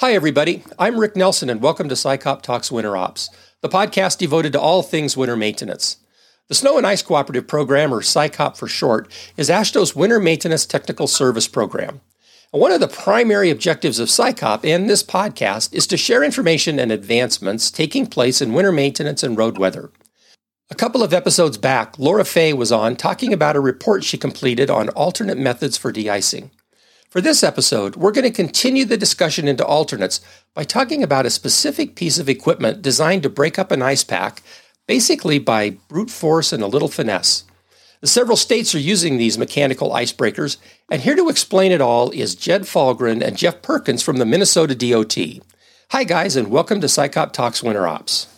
Hi, everybody. I'm Rick Nelson, and welcome to SICOP Talks Winter Ops, the podcast devoted to all things winter maintenance. The Snow and Ice Cooperative Program, or SICOP for short, is AASHTO's Winter Maintenance Technical Service Program. And one of the primary objectives of SICOP and this podcast is to share information and advancements taking place in winter maintenance and road weather. A couple of episodes back, Laura Fay was on talking about a report she completed on alternate methods for de-icing. For this episode, we're going to continue the discussion into alternates by talking about a specific piece of equipment designed to break up an ice pack, basically by brute force and a little finesse. Several states are using these mechanical icebreakers, and here to explain it all is Jed Falgren and Jeff Perkins from the Minnesota DOT. Hi, guys, and welcome to SICOP Talks Winter Ops.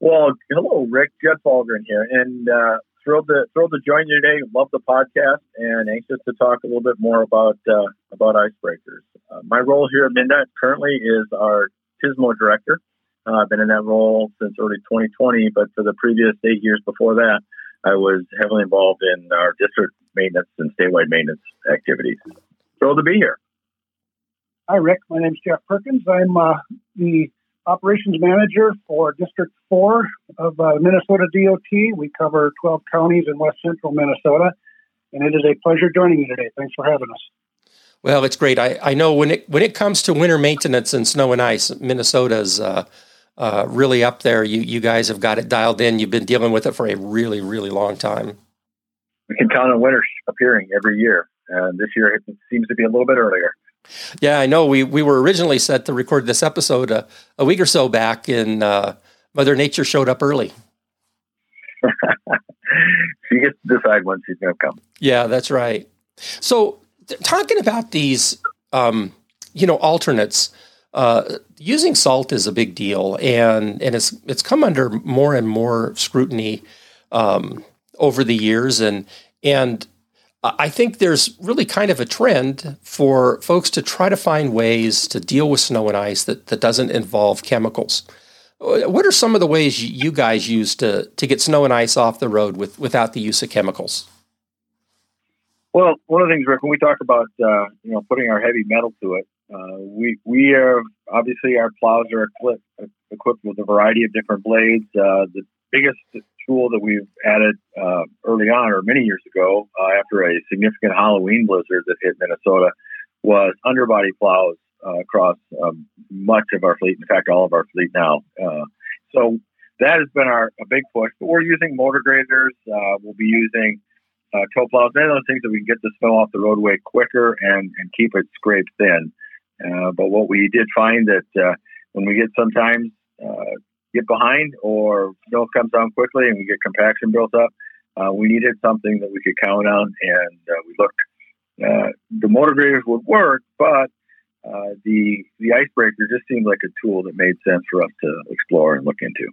Well, hello, Rick. Jed Falgren here, and uh, thrilled to thrilled to join you today. Love the podcast and anxious to talk a little bit more about uh, about icebreakers. Uh, my role here at MnDOT currently is our TISMO director. Uh, I've been in that role since early 2020, but for the previous eight years before that, I was heavily involved in our district maintenance and statewide maintenance activities. Thrilled to be here. Hi, Rick. My name is Jeff Perkins. I'm uh, the operations manager for District 4 of uh, Minnesota DOT. We cover 12 counties in west central Minnesota, and it is a pleasure joining you today. Thanks for having us. Well, it's great. I, I know when it when it comes to winter maintenance and snow and ice, Minnesota's uh, uh, really up there. You you guys have got it dialed in. You've been dealing with it for a really really long time. We can count on winter appearing every year, and this year it seems to be a little bit earlier. Yeah, I know. We we were originally set to record this episode a, a week or so back, and uh, Mother Nature showed up early. she gets to decide when she's going to come. Yeah, that's right. So, talking about these, um, you know, alternates. Uh, using salt is a big deal, and and it's it's come under more and more scrutiny um, over the years, and and I think there's really kind of a trend for folks to try to find ways to deal with snow and ice that, that doesn't involve chemicals. What are some of the ways you guys use to, to get snow and ice off the road with, without the use of chemicals? Well, one of the things, Rick, when we talk about uh, you know putting our heavy metal to it, uh, we we are obviously our plows are equipped, equipped with a variety of different blades. Uh, the biggest tool that we've added uh, early on, or many years ago, uh, after a significant Halloween blizzard that hit Minnesota, was underbody plows uh, across um, much of our fleet. In fact, all of our fleet now. Uh, so that has been our a big push. But we're using motor graders. Uh, we'll be using uh, tow plows. Many of those things that we can get the snow off the roadway quicker and, and keep it scraped thin. but what we did find that when we get sometimes get behind or snow comes down quickly and we get compaction built up, uh, we needed something that we could count on. And uh, we looked, uh, the motor graders would work, but uh, the the icebreaker just seemed like a tool that made sense for us to explore and look into.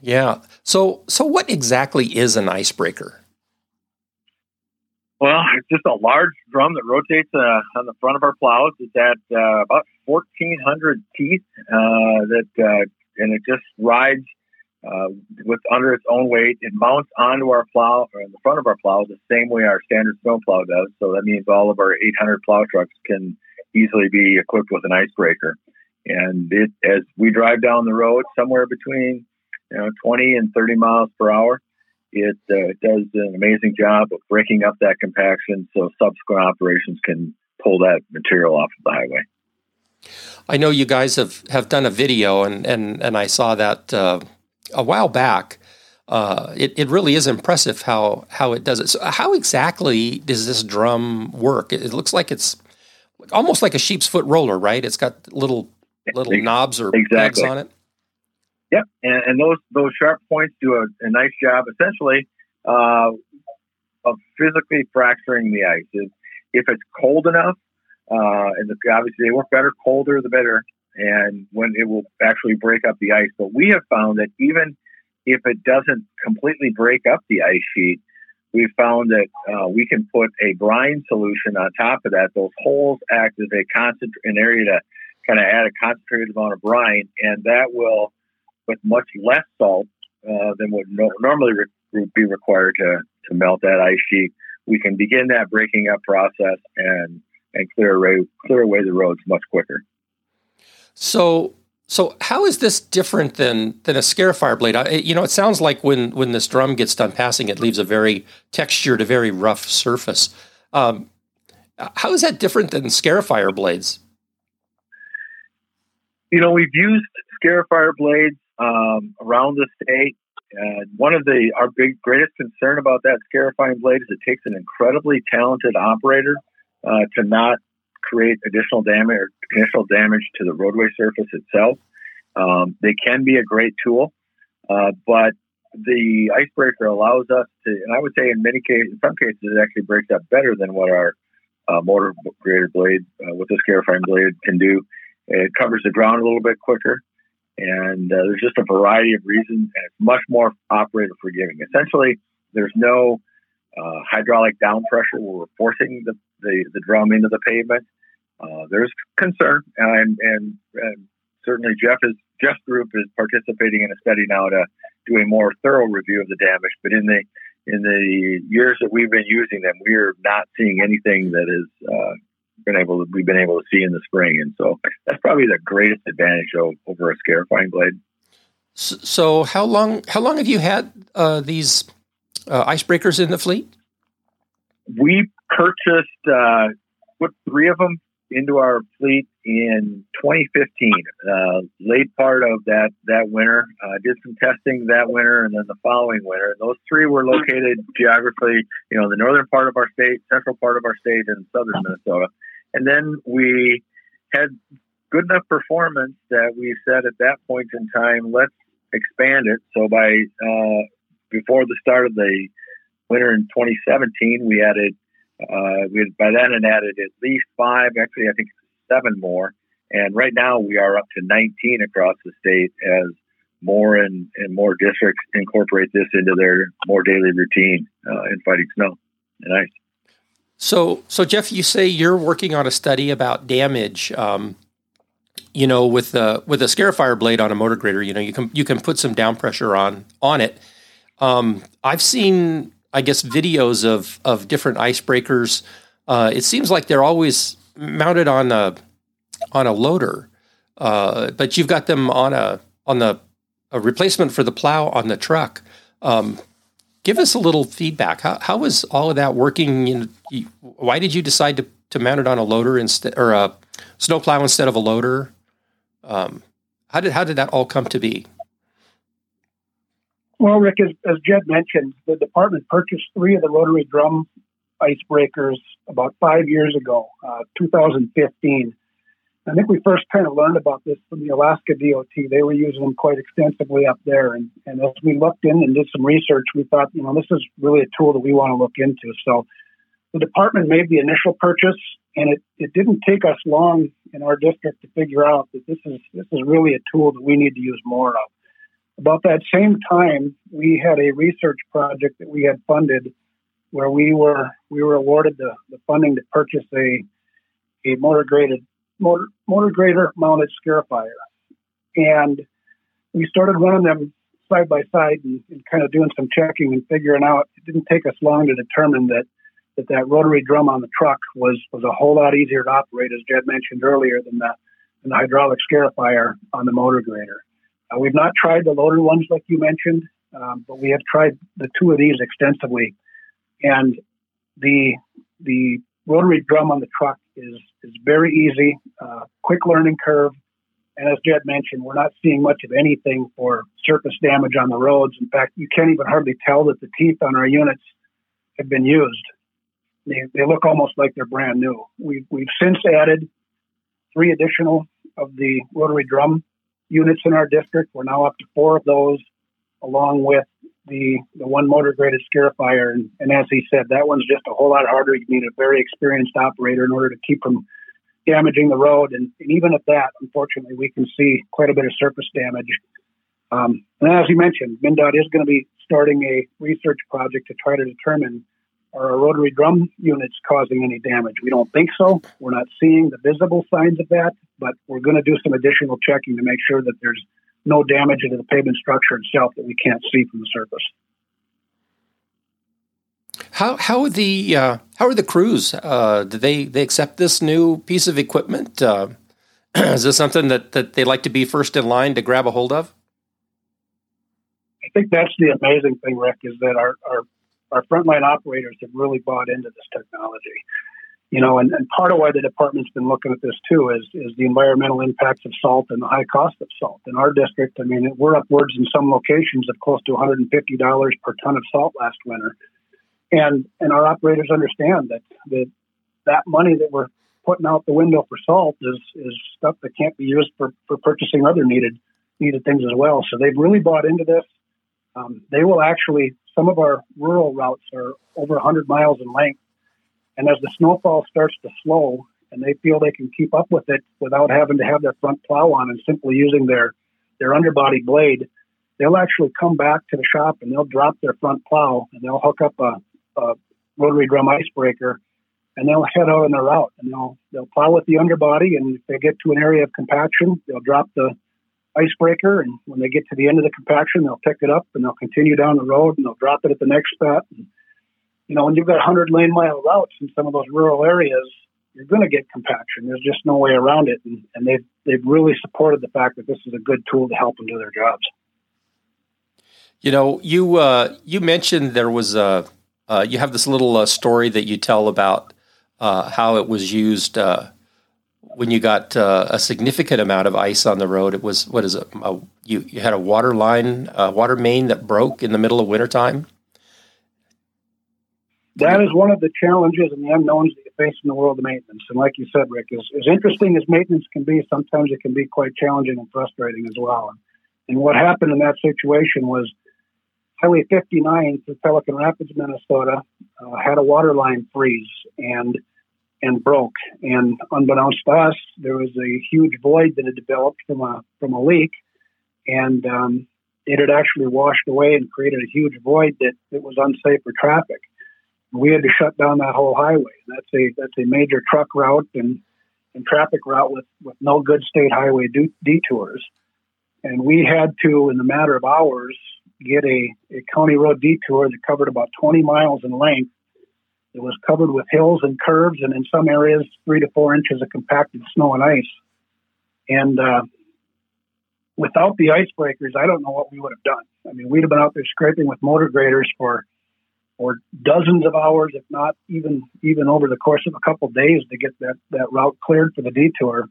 Yeah. So so what exactly is an icebreaker? Well, it's just a large drum that rotates uh, on the front of our plows. It's at uh, about 1,400 teeth that and it just rides uh, with under its own weight. It mounts onto our plow or in the front of our plow the same way our standard snow plow does. So that means all of our 800 plow trucks can easily be equipped with an icebreaker. And it, as we drive down the road, somewhere between you know 20 and 30 miles per hour, it, uh, it does an amazing job of breaking up that compaction so subsequent operations can pull that material off of the highway. I know you guys have, have done a video, and, and, and I saw that uh, a while back. Uh, it, it really is impressive how, how it does it. So, how exactly does this drum work? It, it looks like it's almost like a sheep's foot roller, right? It's got little little knobs or exactly. on it. Yep, and, and, those those sharp points do a, a nice job, essentially, uh, of physically fracturing the ice. If, if it's cold enough, uh, and the, obviously, they work better colder the better, and when it will actually break up the ice. But we have found that even if it doesn't completely break up the ice sheet, we've found that uh, we can put a brine solution on top of that. Those holes act as a concent- an area to kind of add a concentrated amount of brine, and that will, with much less salt uh, than would no- normally re- be required to to melt that ice sheet, we can begin that breaking up process and and clear away clear away the roads much quicker. So, so how is this different than than a Scarifier blade? I, you know, it sounds like when when this drum gets done passing, it leaves a very textured, a very rough surface. Um, how is that different than Scarifier blades? You know, we've used Scarifier blades um, around the state. And one of the our big greatest concern about that scarifying blade is it takes an incredibly talented operator uh, to not create additional damage or additional damage to the roadway surface itself. Um, they can be a great tool, uh, but the icebreaker allows us to, and I would say in many cases, in some cases, it actually breaks up better than what our uh, motor grader blade, uh, what the scarifying blade can do. It covers the ground a little bit quicker, and uh, there's just a variety of reasons, and it's much more operator forgiving. Essentially, there's no uh, hydraulic down pressure where we're forcing the, the, the drum into the pavement. Uh, there's concern, and, and, and certainly Jeff is Jeff's group is participating in a study now to do a more thorough review of the damage. But in the in the years that we've been using them, we're not seeing anything that is uh, been able to, we've been able to see in the spring, and so that's probably the greatest advantage of, over a scarifying blade. So, how long how long have you had uh, these uh, icebreakers in the fleet? We purchased uh, three of them into our fleet in 2015, uh, late part of that that winter. Uh, did some testing that winter, and then the following winter. Those three were located geographically, you know, the northern part of our state, central part of our state, and southern Minnesota. And then we had good enough performance that we said at that point in time, let's expand it. So by uh, before the start of the winter in 2017, we added uh, we had, by then had added at least five, actually I think seven more, and right now we are up to 19 across the state as more and, and more districts incorporate this into their more daily routine uh, in fighting snow and ice. So, so Jeff, you say you're working on a study about damage. Um, you know, with a with a scarifier blade on a motor grader, you know, you can you can put some down pressure on on it. Um, I've seen, I guess, videos of of different icebreakers. Uh, it seems like they're always mounted on a on a loader, uh, but you've got them on a on the a replacement for the plow on the truck. Um, give us a little feedback. How how was all of that working? Why did you decide to to mount it on a loader instead or a snowplow instead of a loader? Um, how did how did that all come to be? Well, Rick, as, as Jed mentioned, the department purchased three of the rotary drum icebreakers about five years ago, uh, 2015. I think we first kind of learned about this from the Alaska DOT. They were using them quite extensively up there. And, and as we looked in and did some research, we thought, you know, this is really a tool that we want to look into. So the department made the initial purchase, and it, it didn't take us long in our district to figure out that this is this is really a tool that we need to use more of. About that same time, we had a research project that we had funded where we were we were awarded the, the funding to purchase a a motor graded motor, motor grader mounted scarifier. And we started running them side by side and, and, kind of doing some checking and figuring out it didn't take us long to determine that that, that rotary drum on the truck was was a whole lot easier to operate, as Jed mentioned earlier, than the, than the hydraulic scarifier on the motor grader. Uh, we've not tried the loader ones like you mentioned, um, but we have tried the two of these extensively, and the the rotary drum on the truck is is very easy, uh, quick learning curve, and as Jed mentioned, we're not seeing much of anything for surface damage on the roads. In fact, you can't even hardly tell that the teeth on our units have been used. They, they look almost like they're brand new. We've, we've since added three additional of the rotary drum units in our district. We're now up to four of those, along with the the one motor graded scarifier. And, and as he said, that one's just a whole lot harder. You need a very experienced operator in order to keep from damaging the road. And, and even at that, unfortunately, we can see quite a bit of surface damage. Um, and as you mentioned, MnDOT is going to be starting a research project to try to determine are our rotary drum units causing any damage? We don't think so. We're not seeing the visible signs of that, but we're going to do some additional checking to make sure that there's no damage to the pavement structure itself that we can't see from the surface. How how are the uh, how are the crews? Uh, do they they accept this new piece of equipment? Uh, Is this something that, that they like to be first in line to grab a hold of? I think that's the amazing thing, Rick, is that our, our, our frontline operators have really bought into this technology. You know, and, and part of why the department's been looking at this too is, is the environmental impacts of salt and the high cost of salt. In our district, I mean, we're upwards in some locations of close to $150 per ton of salt last winter. And, and our operators understand that, that that money that we're putting out the window for salt is, is stuff that can't be used for, for purchasing other needed needed things as well. So they've really bought into this. Um, they will actually, some of our rural routes are over 100 miles in length. And as the snowfall starts to slow and they feel they can keep up with it without having to have their front plow on and simply using their, their underbody blade, they'll actually come back to the shop and they'll drop their front plow and they'll hook up a, a rotary drum icebreaker and they'll head out on their route and they'll they'll plow with the underbody and if they get to an area of compaction they'll drop the icebreaker and when they get to the end of the compaction they'll pick it up and they'll continue down the road and they'll drop it at the next spot and, you know when you've got 100 lane mile routes in some of those rural areas you're going to get compaction. There's just no way around it and, and they've they've really supported the fact that this is a good tool to help them do their jobs. You know you uh, you mentioned there was a uh, you have this little uh, story that you tell about uh, how it was used uh, when you got uh, a significant amount of ice on the road. It was what is it? A, you you had a water line, a water main that broke in the middle of wintertime. That is one of the challenges and the unknowns that you face in the world of maintenance. And like you said, Rick, as, as interesting as maintenance can be, sometimes it can be quite challenging and frustrating as well. And what happened in that situation was Highway 59 through Pelican Rapids, Minnesota, uh, had a water line freeze and and broke. And unbeknownst to us, there was a huge void that had developed from a from a leak, and um, it had actually washed away and created a huge void that, that was unsafe for traffic. We had to shut down that whole highway. That's a that's a major truck route and, and traffic route with, with no good state highway detours. And we had to, in the matter of hours, get a, a county road detour that covered about 20 miles in length it was covered with hills and curves, and in some areas, three to four inches of compacted snow and ice. And uh, without the icebreakers, I don't know what we would have done. I mean, we'd have been out there scraping with motor graders for for dozens of hours, if not even even over the course of a couple of days, to get that that route cleared for the detour.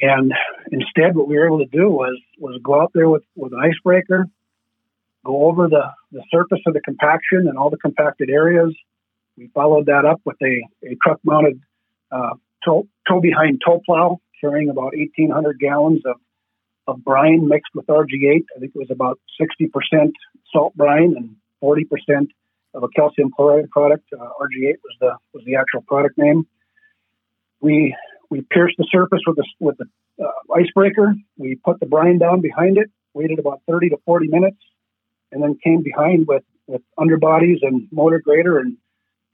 And instead, what we were able to do was was go out there with with an icebreaker, go over the the surface of the compaction and all the compacted areas, we followed that up with a, a truck mounted uh, tow, behind tow plow carrying about 1,800 gallons of, of brine mixed with RG8. I think it was about 60% salt brine and 40% of a calcium chloride product. Uh, RG8 was the was the actual product name. We we pierced the surface with a with the uh, icebreaker. We put the brine down behind it, waited about 30 to 40 minutes, and then came behind with with underbodies and motor grader and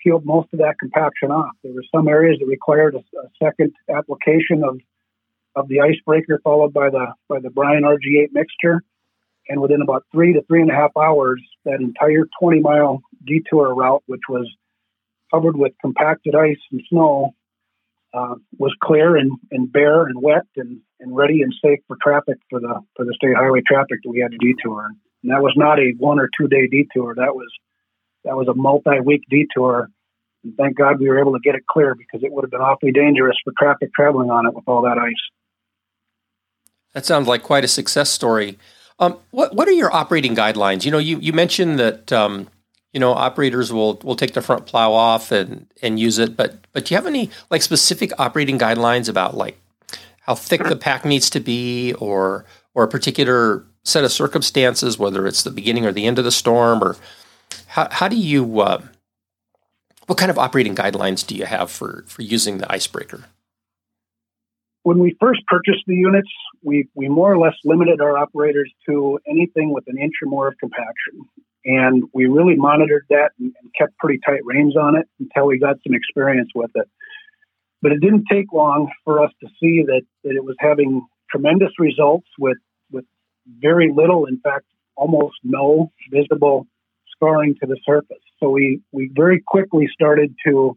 peeled most of that compaction off. There were some areas that required a, a second application of of the icebreaker followed by the by the brine RG8 mixture. And within about three to three and a half hours, that entire 20 mile detour route, which was covered with compacted ice and snow, uh, was clear and, and bare and wet and, and ready and safe for traffic for the for the state highway traffic that we had to detour. And that was not a one or two day detour. That was that was a multi week detour and thank God we were able to get it clear because it would have been awfully dangerous for traffic traveling on it with all that ice. That sounds like quite a success story. Um, what what are your operating guidelines? You know, you, you mentioned that um, you know operators will will take the front plow off and and use it, but but do you have any like specific operating guidelines about like how thick the pack needs to be, or or a particular set of circumstances, whether it's the beginning or the end of the storm, or how how do you uh, what kind of operating guidelines do you have for, for using the icebreaker? When we first purchased the units, we, we more or less limited our operators to anything with an inch or more of compaction. And we really monitored that and, and kept pretty tight reins on it until we got some experience with it. But it didn't take long for us to see that, that it was having tremendous results with, with very little, in fact, almost no visible scarring to the surface. So we, we very quickly started to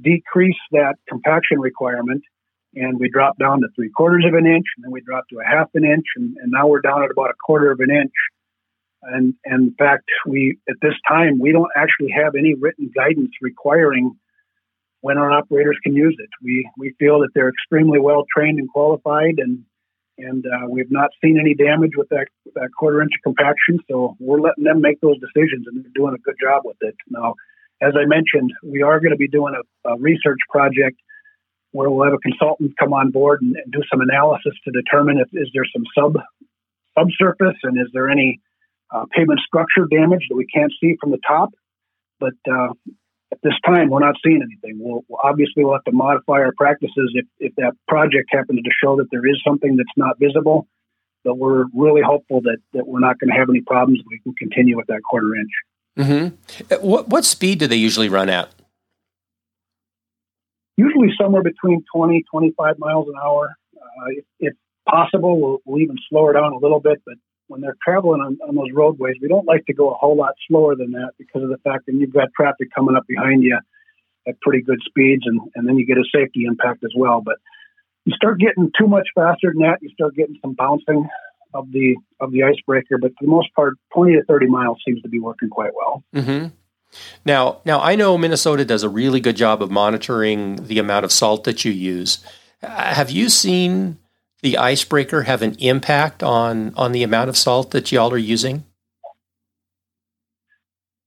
decrease that compaction requirement and we dropped down to three quarters of an inch, and then we dropped to a half an inch, and, and now we're down at about a quarter of an inch. And, and in fact, we at this time we don't actually have any written guidance requiring when our operators can use it. We we feel that they're extremely well trained and qualified, and and uh, we've not seen any damage with that that quarter inch compaction. So we're letting them make those decisions, and they're doing a good job with it. Now, as I mentioned, we are going to be doing a, a research project where we'll have a consultant come on board and, and do some analysis to determine if is there some sub subsurface and is there any uh, pavement structure damage that we can't see from the top. But uh, at this time, we're not seeing anything. We'll, obviously we'll have to modify our practices if, if that project happens to show that there is something that's not visible. But we're really hopeful that, that we're not going to have any problems. We can continue with that quarter inch. Mm-hmm. What, what speed do they usually run at? Usually somewhere between 20, 25 miles an hour. Uh, if, if, possible, we'll, we'll even slow her down a little bit, but when they're traveling on, on those roadways, we don't like to go a whole lot slower than that because of the fact that you've got traffic coming up behind you at pretty good speeds, and, and then you get a safety impact as well. But you start getting too much faster than that, you start getting some bouncing of the of the icebreaker. But for the most part, twenty to thirty miles seems to be working quite well. Mm-hmm. Now, now I know Minnesota does a really good job of monitoring the amount of salt that you use. Have you seen the icebreaker have an impact on on the amount of salt that y'all are using?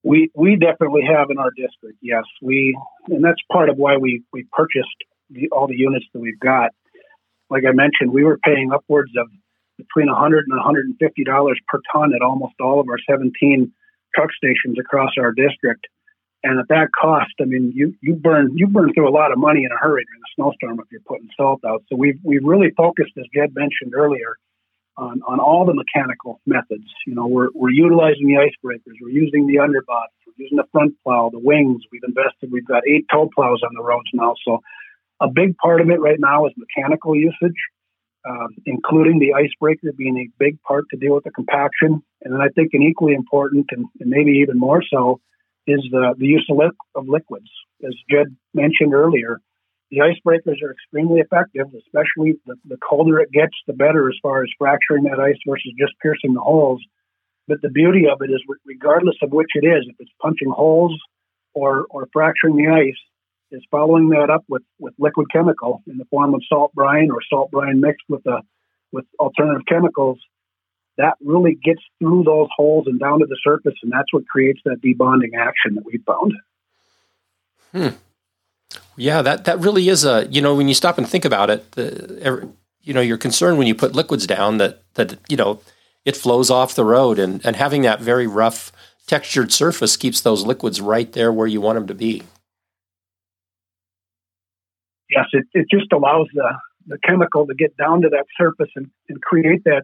We we definitely have in our district. Yes, we and that's part of why we we purchased the, all the units that we've got. Like I mentioned, we were paying upwards of between 100 and 150 dollars per ton at almost all of our 17 truck stations across our district. And at that cost, I mean, you, you burn you burn through a lot of money in a hurry snowstorm if you're putting salt out. So we've we've really focused, as Jed mentioned earlier, on, on all the mechanical methods. You know, we're we're utilizing the icebreakers, we're using the underbody, we're using the front plow, the wings. We've invested. We've got eight tow plows on the roads now. So a big part of it right now is mechanical usage, um, including the icebreaker being a big part to deal with the compaction. And then I think an equally important, and, and maybe even more so, is the, the use of, li- of liquids. As Jed mentioned earlier, the icebreakers are extremely effective, especially the, the colder it gets, the better as far as fracturing that ice versus just piercing the holes. But the beauty of it is, regardless of which it is, if it's punching holes or, or fracturing the ice, is following that up with, with liquid chemical in the form of salt brine or salt brine mixed with a, with alternative chemicals that really gets through those holes and down to the surface, and that's what creates that debonding action that we found. Hmm. Yeah, that that really is a you know when you stop and think about it, the, you know you're concerned when you put liquids down that that you know it flows off the road, and and having that very rough textured surface keeps those liquids right there where you want them to be. Yes, it, it just allows the the chemical to get down to that surface and, and create that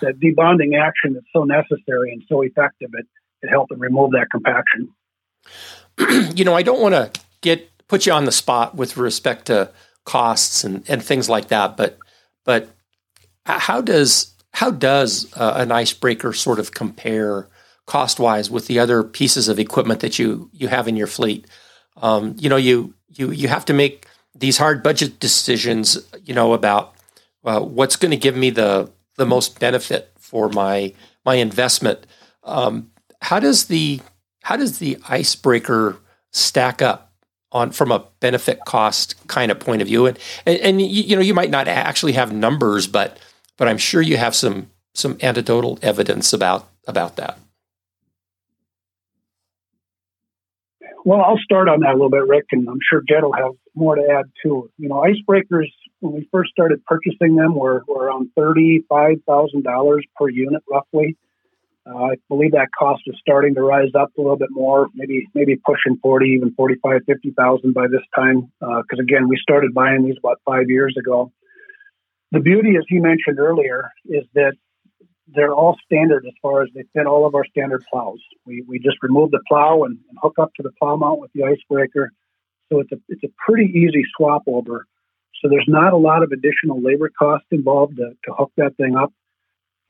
that debonding action that's so necessary and so effective at, at helping remove that compaction. you know, I don't want to get put you on the spot with respect to costs and, and things like that, but but how does how does uh, an icebreaker sort of compare cost wise with the other pieces of equipment that you you have in your fleet? Um, you know, you you you have to make these hard budget decisions, you know, about uh, what's going to give me the the most benefit for my my investment. Um, how does the how does the icebreaker stack up on from a benefit cost kind of point of view? And and, and you, you know, you might not actually have numbers, but but I'm sure you have some some anecdotal evidence about about that. Well, I'll start on that a little bit, Rick, and I'm sure Jed will have more to add too. You know, icebreakers, when we first started purchasing them, were, were around $35,000 per unit roughly. Uh, I believe that cost is starting to rise up a little bit more, maybe maybe pushing 40, even 45, 50,000 by this time. Because uh, again, we started buying these about five years ago. The beauty, as he mentioned earlier, is that they're all standard as far as they fit all of our standard plows. We, we just remove the plow and, and hook up to the plow mount with the icebreaker. So it's a, it's a pretty easy swap over. So there's not a lot of additional labor cost involved to, to hook that thing up.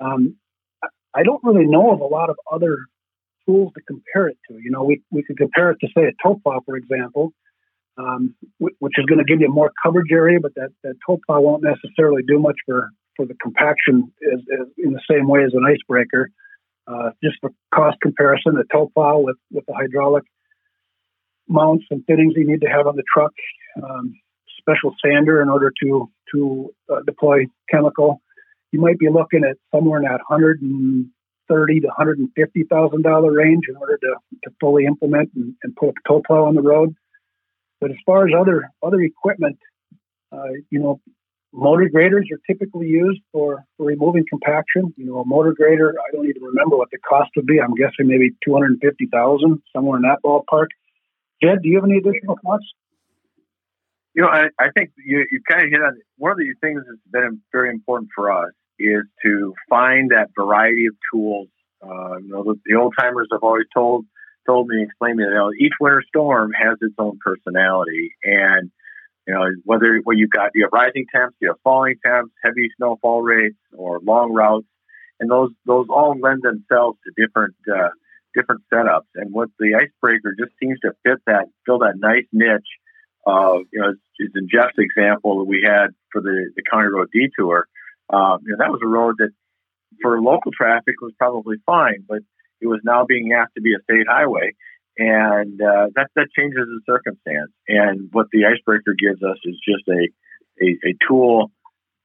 Um, I don't really know of a lot of other tools to compare it to. You know, we, we could compare it to, say, a plow, for example. um, which is going to give you more coverage area, but that, that plow won't necessarily do much for, for the compaction as, as in the same way as an icebreaker. Uh, just for cost comparison, the plow with, with the hydraulic mounts and fittings you need to have on the truck, um, special sander in order to to uh, deploy chemical. You might be looking at somewhere in that hundred and thirty to hundred and fifty thousand dollar range in order to, to fully implement and, and put a tow plow on the road. But as far as other other equipment, uh, you know, motor graders are typically used for, for removing compaction. You know, a motor grader, I don't even remember what the cost would be. I'm guessing maybe two hundred fifty thousand, somewhere in that ballpark. Jed, do you have any additional thoughts? You know, I, I think you, you kind of hit on one of the things that's been very important for us is to find that variety of tools. Uh, you know, the, the old timers have always told told me, explained me that you know, each winter storm has its own personality, and you know whether well you've got you have rising temps, you have falling temps, heavy snowfall rates, or long routes, and those those all lend themselves to different uh, different setups. And what the icebreaker just seems to fit that fill that nice niche of you know it's in Jeff's example that we had for the the county road detour. Um, you know, that was a road that for local traffic was probably fine, but it was now being asked to be a state highway, and uh, that that changes the circumstance. And what the icebreaker gives us is just a a, a tool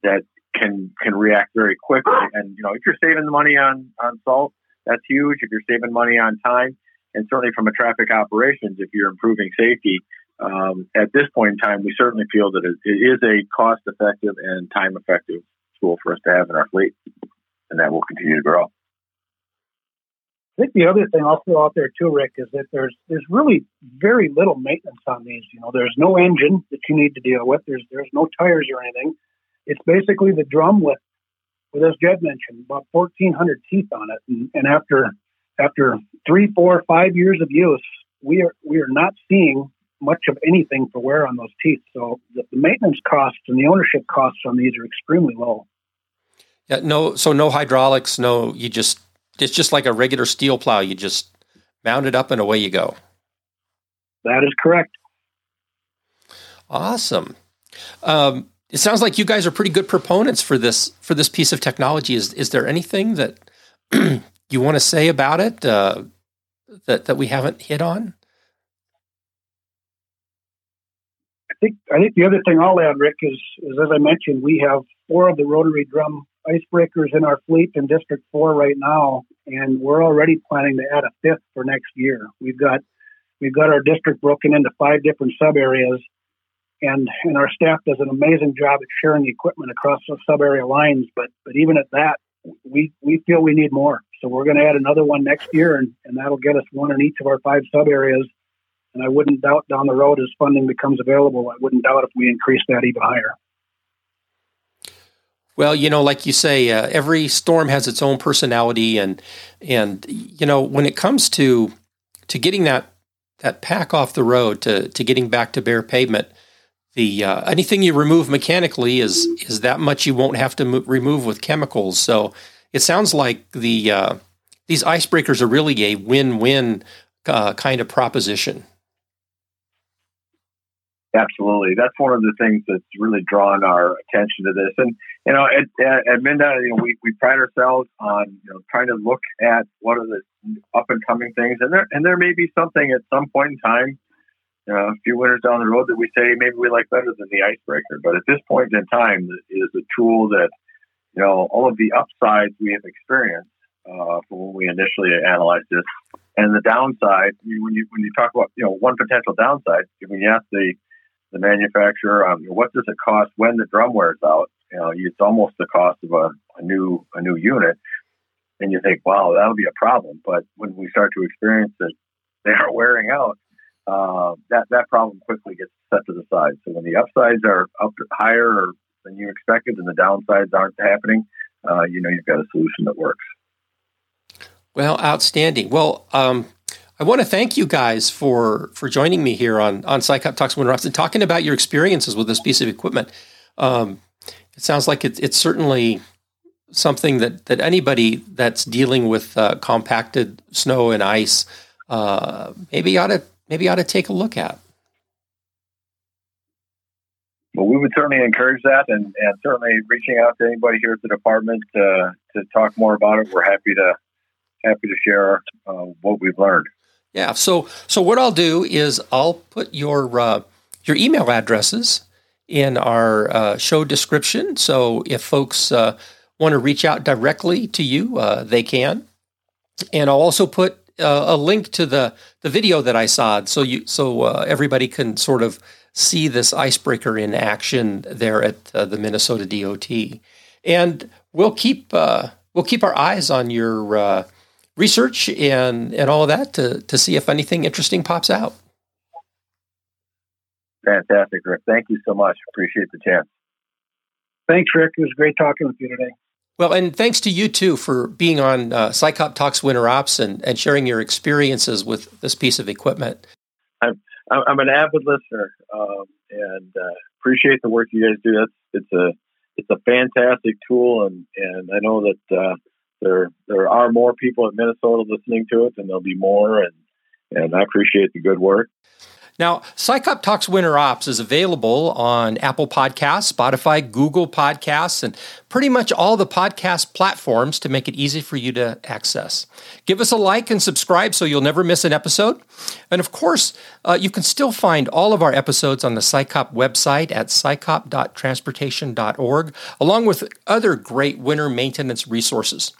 that can can react very quickly. And you know, if you're saving money on on salt, that's huge. If you're saving money on time, and certainly from a traffic operations, if you're improving safety, um, at this point in time, we certainly feel that it, it is a cost effective and time effective tool for us to have in our fleet, and that will continue to grow. I think the other thing I'll throw out there too, Rick, is that there's there's really very little maintenance on these. You know, there's no engine that you need to deal with. There's there's no tires or anything. It's basically the drum with, with as Jed mentioned, about 1,400 teeth on it. And, and after after three, four, five years of use, we are we are not seeing much of anything for wear on those teeth. So the, the maintenance costs and the ownership costs on these are extremely low. Yeah, no. So no hydraulics. No, you just it's just like a regular steel plow. You just mount it up and away you go. That is correct. Awesome. Um, it sounds like you guys are pretty good proponents for this for this piece of technology. Is is there anything that you want to say about it uh, that that we haven't hit on? I think I think the other thing I'll add, Rick, is, is as I mentioned, we have four of the rotary drum icebreakers in our fleet in District 4 right now, and we're already planning to add a fifth for next year. We've got we've got our district broken into five different sub areas, and and our staff does an amazing job at sharing equipment across those sub area lines. But but even at that, we we feel we need more. So we're going to add another one next year, and, and that'll get us one in each of our five sub areas. And I wouldn't doubt down the road as funding becomes available, I wouldn't doubt if we increase that even higher. Well, you know, like you say, uh, every storm has its own personality, and and you know, when it comes to to getting that that pack off the road to to getting back to bare pavement, the uh, anything you remove mechanically is is that much you won't have to mo- remove with chemicals. So it sounds like the uh, these icebreakers are really a win win uh, kind of proposition. Absolutely, that's one of the things that's really drawn our attention to this. And you know, at, at, at MnDOT, you know, we, we pride ourselves on you know trying to look at what are the up and coming things, and there and there may be something at some point in time, you know, a few winters down the road that we say maybe we like better than the icebreaker. But at this point in time, it is a tool that you know all of the upsides we have experienced uh, from when we initially analyzed this, and the downside. When you when you talk about you know one potential downside, when you ask the the manufacturer, um, what does it cost when the drum wears out? You know, it's almost the cost of a, a new a new unit, and you think, wow, that'll be a problem. But when we start to experience that they are wearing out, uh, that that problem quickly gets set to the side. So when the upsides are up higher than you expected, and the downsides aren't happening, uh, you know you've got a solution that works. Well, outstanding. Well, um, I want to thank you guys for for joining me here on on SICOP Talks Winter talking about your experiences with this piece of equipment. Um, it sounds like it, it's certainly something that that anybody that's dealing with uh, compacted snow and ice uh, maybe ought to maybe ought to take a look at. well, we would certainly encourage that, and, and certainly reaching out to anybody here at the department to to talk more about it. We're happy to happy to share uh, what we've learned. Yeah. So so what I'll do is I'll put your uh, your email addresses in our uh, show description. So if folks uh, want to reach out directly to you, uh, they can. And I'll also put uh, a link to the the video that I saw, so you so everybody can sort of see this icebreaker in action there at uh, the Minnesota DOT. And we'll keep uh, we'll keep our eyes on your uh, research and and all of that to to see if anything interesting pops out. Fantastic, Rick. Thank you so much. Appreciate the chance. Thanks, Rick. It was great talking with you today. Well, and thanks to you too for being on uh, SICOP Talks Winter Ops and, and sharing your experiences with this piece of equipment. I'm, I'm an avid listener um, and uh, appreciate the work you guys do. That's it's a it's a fantastic tool, and and I know that uh, there there are more people in Minnesota listening to it, and there'll be more, and and I appreciate the good work. Now, SICOP Talks Winter Ops is available on Apple Podcasts, Spotify, Google Podcasts, and pretty much all the podcast platforms to make it easy for you to access. Give us a like and subscribe so you'll never miss an episode. And of course, uh, you can still find all of our episodes on the SICOP website at sicop.transportation.org, along with other great winter maintenance resources.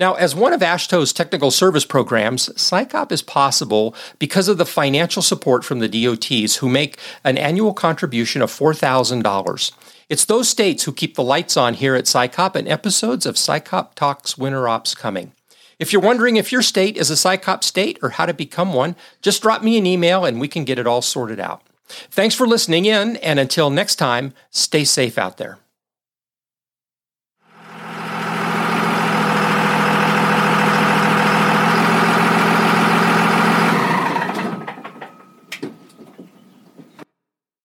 Now, as one of AASHTO's technical service programs, SICOP is possible because of the financial support from the DOTs who make an annual contribution of $4,000. It's those states who keep the lights on here at SICOP and episodes of SICOP Talks Winter Ops coming. If you're wondering if your state is a SICOP state or how to become one, just drop me an email and we can get it all sorted out. Thanks for listening in, and until next time, stay safe out there.